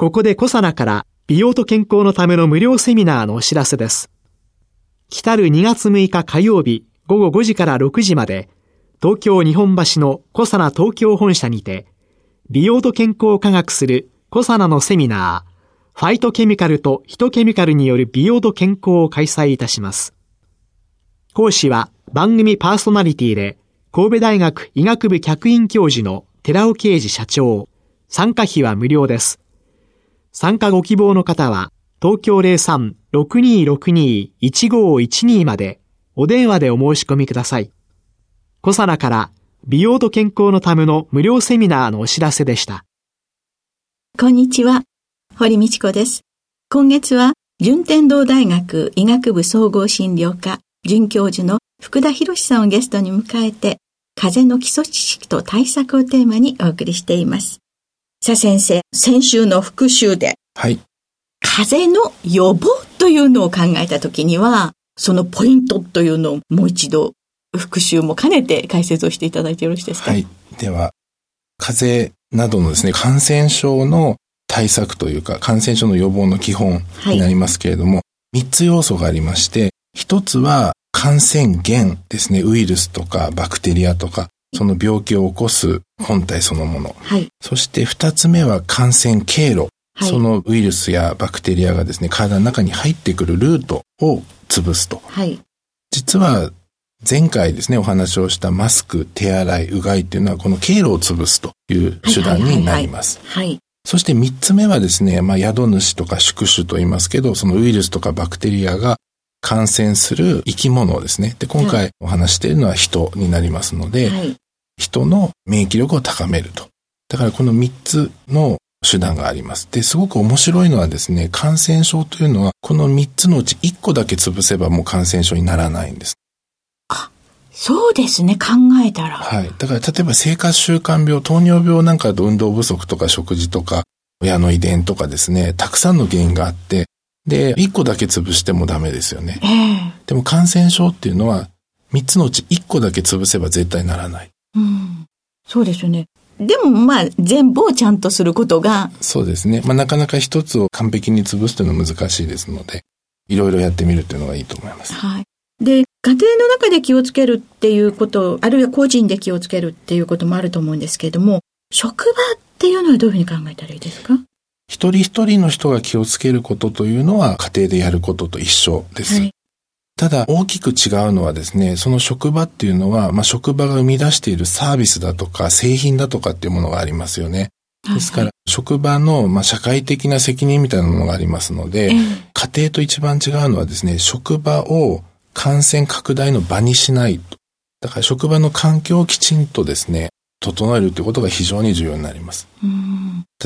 ここでコサナから美容と健康のための無料セミナーのお知らせです来たる2月6日火曜日午後5時から6時まで東京日本橋のコサナ東京本社にて美容と健康を科学するコサナのセミナーファイトケミカルとヒトケミカルによる美容と健康を開催いたします。講師は番組パーソナリティで神戸大学医学部客員教授の寺尾啓二社長。参加費は無料です。参加ご希望の方は東京03-6262-1512までお電話でお申し込みください。小サナから美容と健康のための無料セミナーのお知らせでした。こんにちは。堀道子です。今月は順天堂大学医学部総合診療科准教授の福田博さんをゲストに迎えて、風邪の基礎知識と対策をテーマにお送りしています。さあ先生、先週の復習で、はい。風邪の予防というのを考えたときには、そのポイントというのをもう一度復習も兼ねて解説をしていただいてよろしいですか？はい。では、風邪などのですね、感染症の対策というか、感染症の予防の基本になりますけれども、三、はい、つ要素がありまして、一つは感染源ですね、ウイルスとかバクテリアとか、その病気を起こす本体そのもの。はい、そして二つ目は感染経路。はい、そのウイルスやバクテリアがですね、体の中に入ってくるルートを潰すと。はい、実は、前回ですね、お話をしたマスク、手洗い、うがいっていうのは、この経路を潰すという手段になります。はい。そして三つ目はですね、まあ、宿主とか宿主と言いますけど、そのウイルスとかバクテリアが感染する生き物ですね。で、今回お話しているのは人になりますので、はい、人の免疫力を高めると。だからこの3つの手段があります。で、すごく面白いのはですね、感染症というのは、この3つのうち1個だけ潰せばもう感染症にならないんです。あ、そうですね、考えたら。はい。だから例えば生活習慣病、糖尿病なんか運動不足とか食事とか、親の遺伝とかですね、たくさんの原因があって、で、1個だけ潰してもダメですよね。えー、でも感染症っていうのは、3つのうち1個だけ潰せば絶対ならない。うん。そうですよね。でもまあ全部をちゃんとすることが。そうですね。まあなかなか一つを完璧に潰すというのは難しいですので、いろいろやってみるというのがいいと思います。はい。で、家庭の中で気をつけるっていうこと、あるいは個人で気をつけるっていうこともあると思うんですけれども、職場っていうのはどういうふうに考えたらいいですか？一人一人の人が気をつけることというのは家庭でやることと一緒です。はい、ただ大きく違うのはですね、その職場っていうのは、まあ、職場が生み出しているサービスだとか製品だとかっていうものがありますよね。ですから、職場の、まあ、社会的な責任みたいなものがありますので、家庭と一番違うのはですね、職場を感染拡大の場にしないと。だから職場の環境をきちんとですね、整えるってことが非常に重要になります。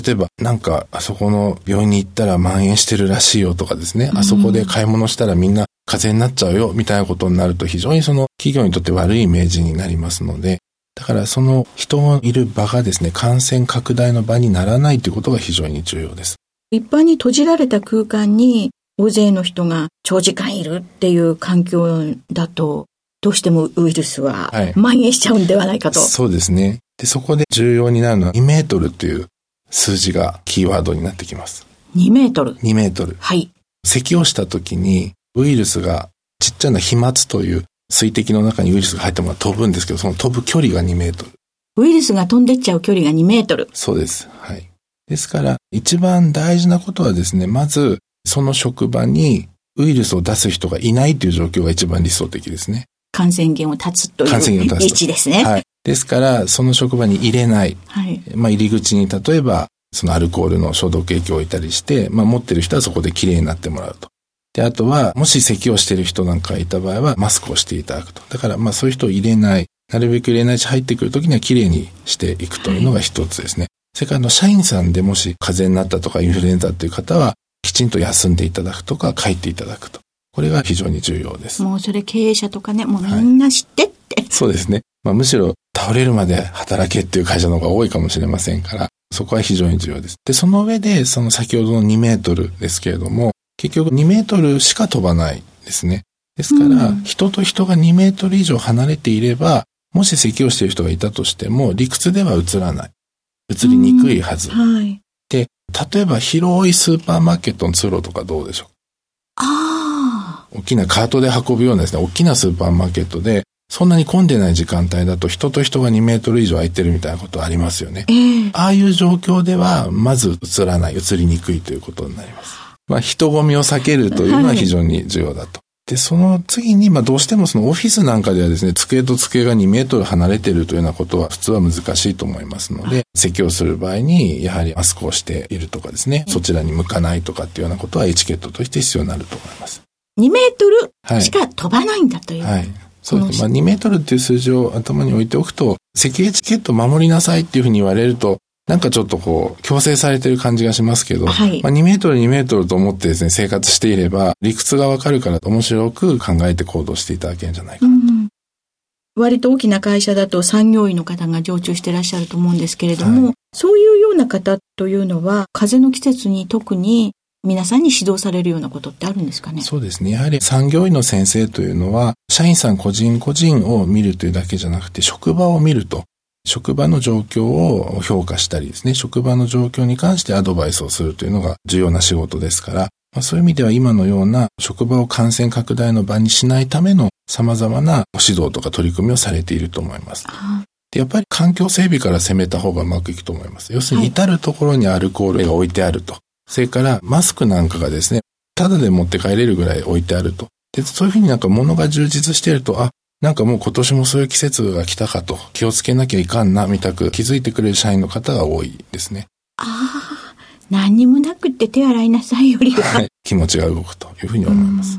例えば、なんか、あそこの病院に行ったら蔓延してるらしいよとかですね、あそこで買い物したらみんな風邪になっちゃうよみたいなことになると非常にその企業にとって悪いイメージになりますので、だからその人がいる場がですね、感染拡大の場にならないということが非常に重要です。一般に閉じられた空間に大勢の人が長時間いるっていう環境だと、どうしてもウイルスは蔓延しちゃうんではないかと。はい、そうですね。で、そこで重要になるのは2メートルという数字がキーワードになってきます。2メートル ?2 メートル。はい。咳をした時にウイルスがちっちゃな飛沫という水滴の中にウイルスが入ったものが飛ぶんですけど、その飛ぶ距離が2メートル。ウイルスが飛んでっちゃう距離が2メートル。そうです。はい。ですから、一番大事なことはですね、まず、その職場にウイルスを出す人がいないという状況が一番理想的ですね。感染源を断つという位置ですね。はい。ですから、その職場に入れない。はい。まあ、入り口に例えば、そのアルコールの消毒液を置いたりして、まあ、持ってる人はそこで綺麗になってもらうと。で、あとは、もし咳をしている人なんかがいた場合は、マスクをしていただくと。だから、まあ、そういう人を入れない。なるべく入れないし、入ってくるときには綺麗にしていくというのが一つですね。はい、それからの社員さんでもし風邪になったとかインフルエンザっていう方は、きちんと休んでいただくとか帰っていただくと。これが非常に重要です。もうそれ経営者とかね、もうみんな知ってって。はい、そうですね。まあむしろ倒れるまで働けっていう会社の方が多いかもしれませんから、そこは非常に重要です。で、その上で、その先ほどの2メートルですけれども、結局2メートルしか飛ばないですね。ですから、人と人が2メートル以上離れていれば、もし咳をしている人がいたとしても、理屈では映らない。映りにくいはず。はい。で、例えば広いスーパーマーケットの通路とかどうでしょう？ああ。大きなカートで運ぶようなですね、大きなスーパーマーケットで、そんなに混んでない時間帯だと人と人が2メートル以上空いてるみたいなことありますよね。えー、ああいう状況では、まず映らない、映りにくいということになります。まあ、人混みを避けるというのは非常に重要だと。で、その次に、まあどうしてもそのオフィスなんかではですね、机と机が2メートル離れているというようなことは普通は難しいと思いますので、席をする場合に、やはりマスクをしているとかですね、そちらに向かないとかっていうようなことはエチケットとして必要になると思います。2メートルしか飛ばないんだという。はい。はいそうですね。まあ2メートルっていう数字を頭に置いておくと、席エチケット守りなさいっていうふうに言われると、なんかちょっとこう、強制されてる感じがしますけど、はい、まあ2メートル2メートルと思ってですね、生活していれば、理屈がわかるから面白く考えて行動していただけるんじゃないかなと。うん、割と大きな会社だと産業医の方が常駐してらっしゃると思うんですけれども、はい、そういうような方というのは、風邪の季節に特に皆さんに指導されるようなことってあるんですかね？そうですね。やはり産業医の先生というのは、社員さん個人個人を見るというだけじゃなくて、職場を見ると職場の状況を評価したりですね、職場の状況に関してアドバイスをするというのが重要な仕事ですから、まあ、そういう意味では今のような職場を感染拡大の場にしないための様々な指導とか取り組みをされていると思います。でやっぱり環境整備から攻めた方がうまくいくと思います。要するに至るところにアルコールが置いてあると。それからマスクなんかがですね、ただで持って帰れるぐらい置いてあると。で、そういうふうになんか物が充実していると、あ、なんかもう今年もそういう季節が来たかと、気をつけなきゃいかんな、みたく気づいてくれる社員の方が多いですね。ああ、何にもなくって手洗いなさいよりは。はい。気持ちが動くというふうに思います。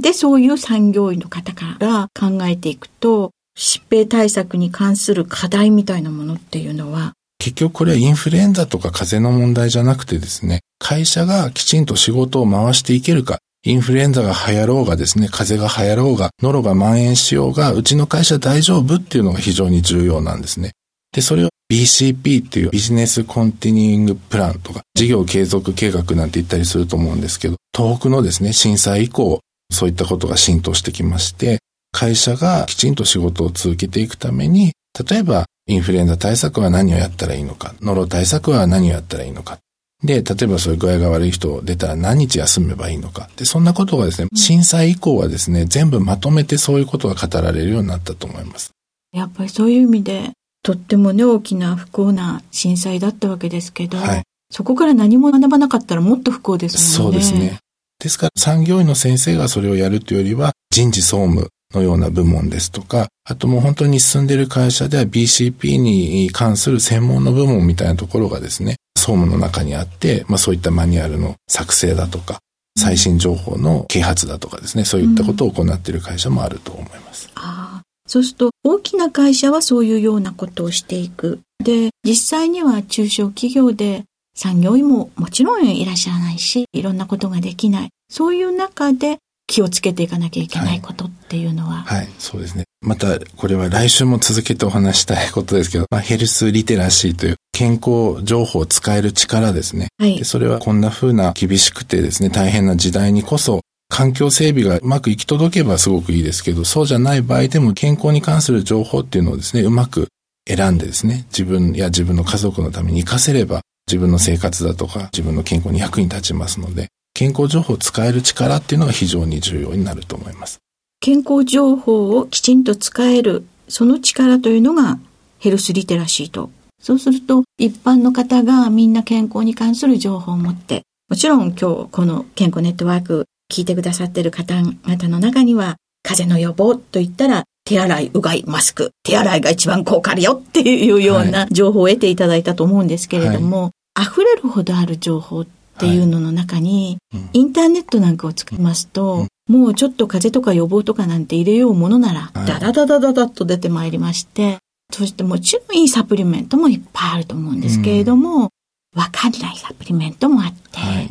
で、そういう産業医の方から考えていくと、疾病対策に関する課題みたいなものっていうのは、結局これはインフルエンザとか風邪の問題じゃなくてですね、会社がきちんと仕事を回していけるか、インフルエンザが流行ろうがですね、風邪が流行ろうが、ノロが蔓延しようが、うちの会社大丈夫っていうのが非常に重要なんですね。で、それを BCP っていうビジネスコンティニーングプランとか、事業継続計画なんて言ったりすると思うんですけど、東北のですね、震災以降、そういったことが浸透してきまして、会社がきちんと仕事を続けていくために、例えばインフルエンザ対策は何をやったらいいのか、ノロ対策は何をやったらいいのか、で、例えばそういう具合が悪い人出たら何日休めばいいのか。で、そんなことがですね、震災以降はですね、全部まとめてそういうことが語られるようになったと思います。やっぱりそういう意味で、とってもね、大きな不幸な震災だったわけですけど、はい、そこから何も学ばなかったらもっと不幸ですもんね。そうですね。ですから産業医の先生がそれをやるというよりは、人事総務のような部門ですとか、あともう本当に進んでいる会社では BCP に関する専門の部門みたいなところがですね、総務の中にあって、まあそういったマニュアルの作成だとか、最新情報の啓発だとかですね、そういったことを行っている会社もあると思います。うん、あそうすると、大きな会社はそういうようなことをしていく。で、実際には中小企業で産業医ももちろんいらっしゃらないし、いろんなことができない。そういう中で気をつけていかなきゃいけないことっていうのは。はい、はい、そうですね。また、これは来週も続けてお話したいことですけど、まあ、ヘルスリテラシーという健康情報を使える力ですね。はい、でそれはこんな風な厳しくてですね、大変な時代にこそ、環境整備がうまく行き届けばすごくいいですけど、そうじゃない場合でも健康に関する情報っていうのをですね、うまく選んでですね、自分や自分の家族のために活かせれば、自分の生活だとか、自分の健康に役に立ちますので、健康情報を使える力っていうのが非常に重要になると思います。健康情報をきちんと使える、その力というのがヘルスリテラシーと。そうすると、一般の方がみんな健康に関する情報を持って、もちろん今日この健康ネットワーク聞いてくださっている方々の中には、風邪の予防と言ったら、手洗い、うがい、マスク、手洗いが一番効果あるよっていうような情報を得ていただいたと思うんですけれども、はい、溢れるほどある情報っっていうのの中に、はい。インターネットなんかを使いますと、うん、もうちょっと風邪とか予防とかなんて入れようものなら、はい、ダダダダダダッと出てまいりまして、そしてもちろんいいサプリメントもいっぱいあると思うんですけれども、わ、うん、かんないサプリメントもあって、はい、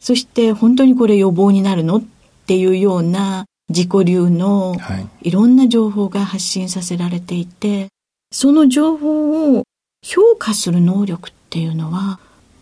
そして本当にこれ予防になるのっていうような自己流のいろんな情報が発信させられていて、その情報を評価する能力っていうのは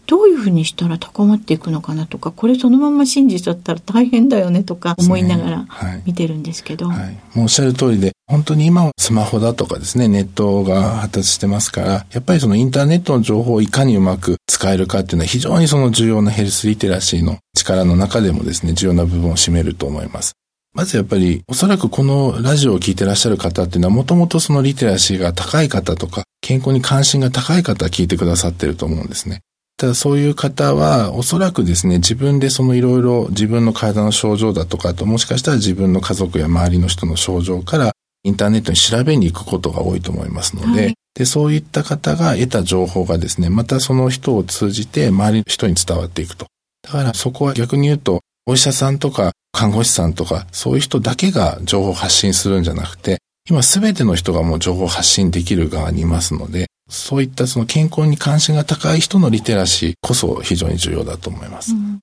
どういうふうにしたら高まっていくのかなとかこれそのまま信じちゃったら大変だよねとか思いながら見てるんですけど、ねはいはい、もうおっしゃる通りで本当に今はスマホだとかですねネットが発達してますからやっぱりそのインターネットの情報をいかにうまく使えるかっていうのは非常にその重要なヘルスリテラシーの力の中でもですね重要な部分を占めると思います。まずやっぱり、おそらくこのラジオを聞いてらっしゃる方っていうのは、もともとそのリテラシーが高い方とか、健康に関心が高い方は聞いてくださってると思うんですね。ただそういう方は、おそらくですね、自分でそのいろいろ自分の体の症状だとか、ともしかしたら自分の家族や周りの人の症状からインターネットに調べに行くことが多いと思いますので、はい、で、そういった方が得た情報がですね、またその人を通じて周りの人に伝わっていくと。だからそこは逆に言うと、お医者さんとか看護師さんとか、そういう人だけが情報を発信するんじゃなくて、今すべての人がもう情報を発信できる側にいますので、そういったその健康に関心が高い人のリテラシーこそ非常に重要だと思います。うん、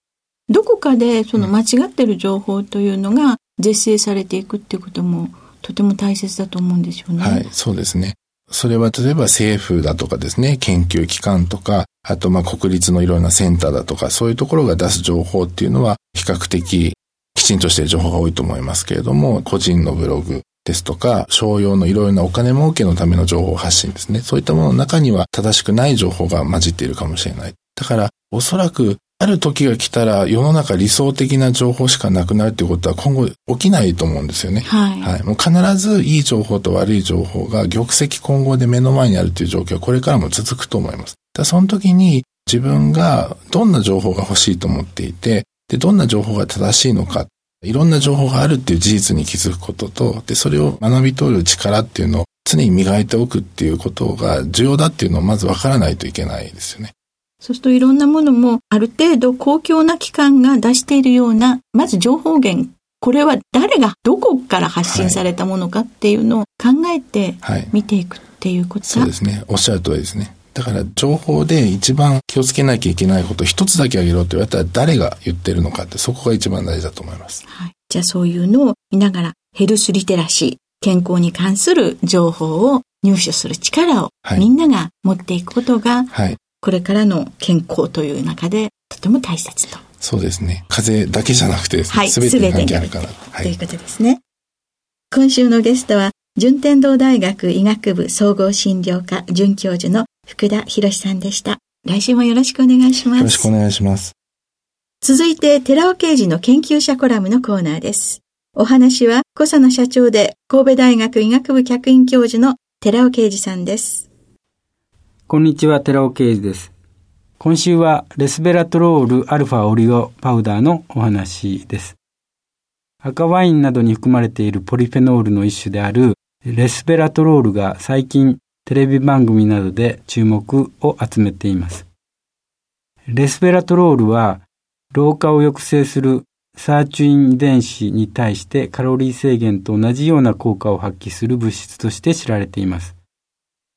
どこかでその間違ってる情報というのが是正されていくっていうこともとても大切だと思うんですよね。はい、そうですね。それは例えば政府だとかですね、研究機関とか、あとまあ国立のいろんなセンターだとか、そういうところが出す情報っていうのは比較的きちんとしている情報が多いと思いますけれども、個人のブログ、ですとか、商用のいろいろなお金儲けのための情報発信ですね。そういったものの中には正しくない情報が混じっているかもしれない。だから、おそらく、ある時が来たら世の中理想的な情報しかなくなるってことは今後起きないと思うんですよね。はい。はい。もう必ずいい情報と悪い情報が玉石混合で目の前にあるという状況はこれからも続くと思います。だその時に自分がどんな情報が欲しいと思っていて、で、どんな情報が正しいのかいろんな情報があるっていう事実に気づくことと、で、それを学び取る力っていうのを常に磨いておくっていうことが重要だっていうのをまず分からないといけないですよね。そうするといろんなものもある程度公共な機関が出しているような、まず情報源、これは誰がどこから発信されたものかっていうのを考えて見ていくっていうこと、はい、そうですね。おっしゃる通りですね。だから情報で一番気をつけなきゃいけないこと一つだけあげろって言われたら誰が言ってるのかってそこが一番大事だと思います。はい。じゃあそういうのを見ながらヘルスリテラシー、健康に関する情報を入手する力をみんなが持っていくことが、はい、これからの健康という中でとても大切と。そうですね。風邪だけじゃなくてですね、はい、全て関係あるから。はい、ということですね。今週のゲストは、順天堂大学医学部総合診療科准教授の福田博さんでした。来週もよろしくお願いします。よろしくお願いします。続いて、寺尾刑事の研究者コラムのコーナーです。お話は、小佐野社長で神戸大学医学部客員教授の寺尾刑事さんです。こんにちは、寺尾刑事です。今週は、レスベラトロールアルファオリゴパウダーのお話です。赤ワインなどに含まれているポリフェノールの一種であるレスベラトロールが最近テレビ番組などで注目を集めています。レスベラトロールは老化を抑制するサーチュイン遺伝子に対してカロリー制限と同じような効果を発揮する物質として知られています。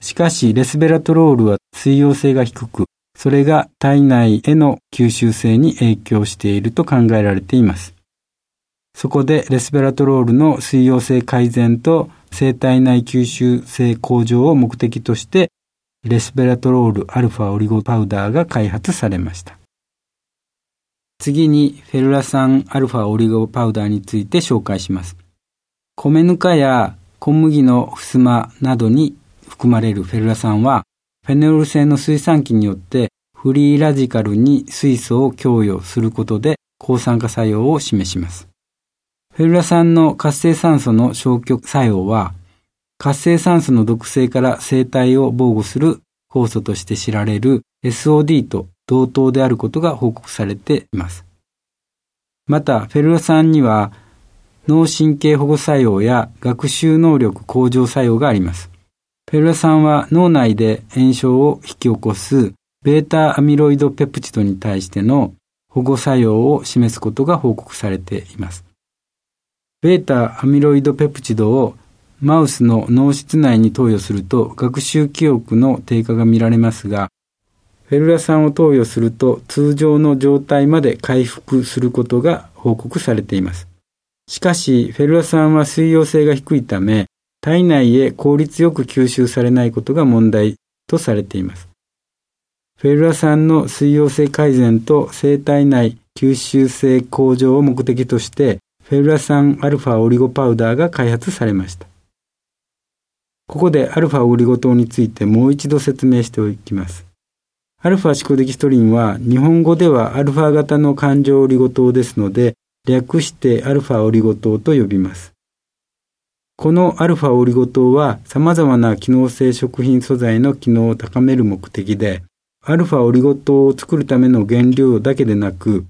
しかし、レスベラトロールは水溶性が低く、それが体内への吸収性に影響していると考えられています。そこでレスベラトロールの水溶性改善と生体内吸収性向上を目的として、レスベラトロールアルファオリゴパウダーが開発されました。次にフェルラ酸アルファオリゴパウダーについて紹介します。米ぬかや小麦の襖などに含まれるフェルラ酸は、フェネオル性の水酸基によってフリーラジカルに水素を供与することで抗酸化作用を示します。フェルラ酸の活性酸素の消極作用は、活性酸素の毒性から生体を防護する酵素として知られる SOD と同等であることが報告されています。また、フェルラ酸には脳神経保護作用や学習能力向上作用があります。フェルラ酸は脳内で炎症を引き起こすベータアミロイドペプチドに対しての保護作用を示すことが報告されています。ベータアミロイドペプチドをマウスの脳室内に投与すると学習記憶の低下が見られますが、フェルラ酸を投与すると通常の状態まで回復することが報告されています。しかし、フェルラ酸は水溶性が低いため、体内へ効率よく吸収されないことが問題とされています。フェルラ酸の水溶性改善と生体内吸収性向上を目的として、フェルラ酸アルファオリゴパウダーが開発されました。ここでアルファオリゴ糖についてもう一度説明しておきます。アルファシコデキストリンは日本語ではアルファ型の環状オリゴ糖ですので、略してアルファオリゴ糖と呼びます。このアルファオリゴ糖は様々な機能性食品素材の機能を高める目的で、アルファオリゴ糖を作るための原料だけでなく、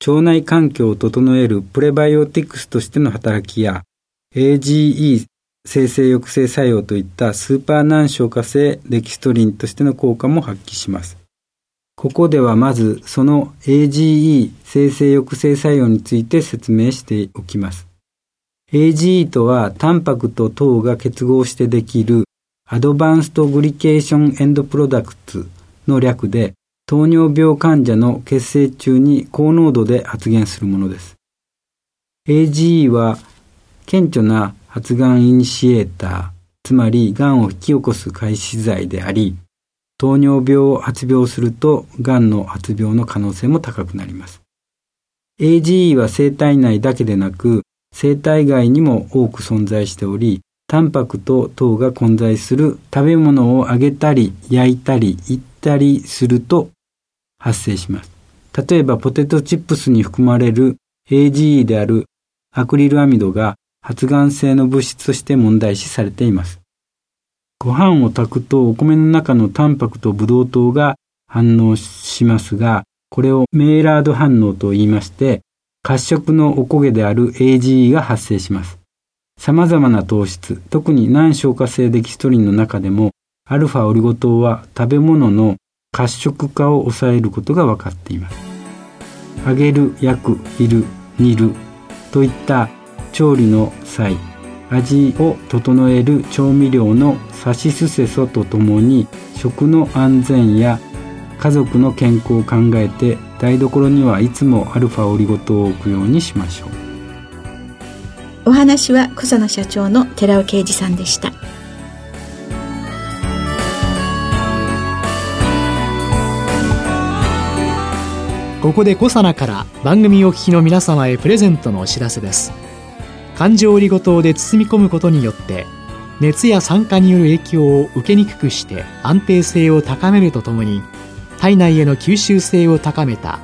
腸内環境を整えるプレバイオティクスとしての働きや、AGE 生成抑制作用といったスーパー難消化性デキストリンとしての効果も発揮します。ここではまずその AGE 生成抑制作用について説明しておきます。AGE とはタンパクと糖が結合してできるアドバンストグリケーションエンドプロダクツの略で糖尿病患者の血清中に高濃度で発現するものです。AGE は顕著な発がんイニシエーター、つまりがんを引き起こす開始剤であり、糖尿病を発病すると、がんの発病の可能性も高くなります。AGE は生体内だけでなく、生体外にも多く存在しており、タンパクと糖が混在する食べ物を揚げたり、焼いたり、いったりすると発生します。例えば、ポテトチップスに含まれる AGE であるアクリルアミドが発がん性の物質として問題視されています。ご飯を炊くとお米の中のタンパクとブドウ糖が反応しますが、これをメイラード反応と言いまして、褐色のおこげである AGE が発生します。様々な糖質、特に難消化性デキストリンの中でも、アルファオリゴ糖は食べ物の褐色化を抑えることが分かっています。揚げる、焼く、いる、煮るといった調理の際、味を整える調味料のさしすせそとともに食の安全や家族の健康を考えて台所にはいつもアルファオリゴ糖を置くようにしましょうお話は小佐野社長の寺尾啓二さんでしたここで小佐奈から番組お聞きの皆様へプレゼントのお知らせです。環状オリゴ糖で包み込むことによって熱や酸化による影響を受けにくくして安定性を高めるとともに体内への吸収性を高めた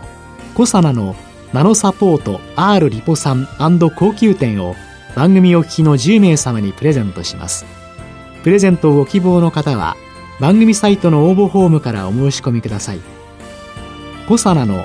コサナのナノサポート R リポ酸高級店を番組お聞きの10名様にプレゼントします。プレゼントをご希望の方は番組サイトの応募フォームからお申し込みください。コサナの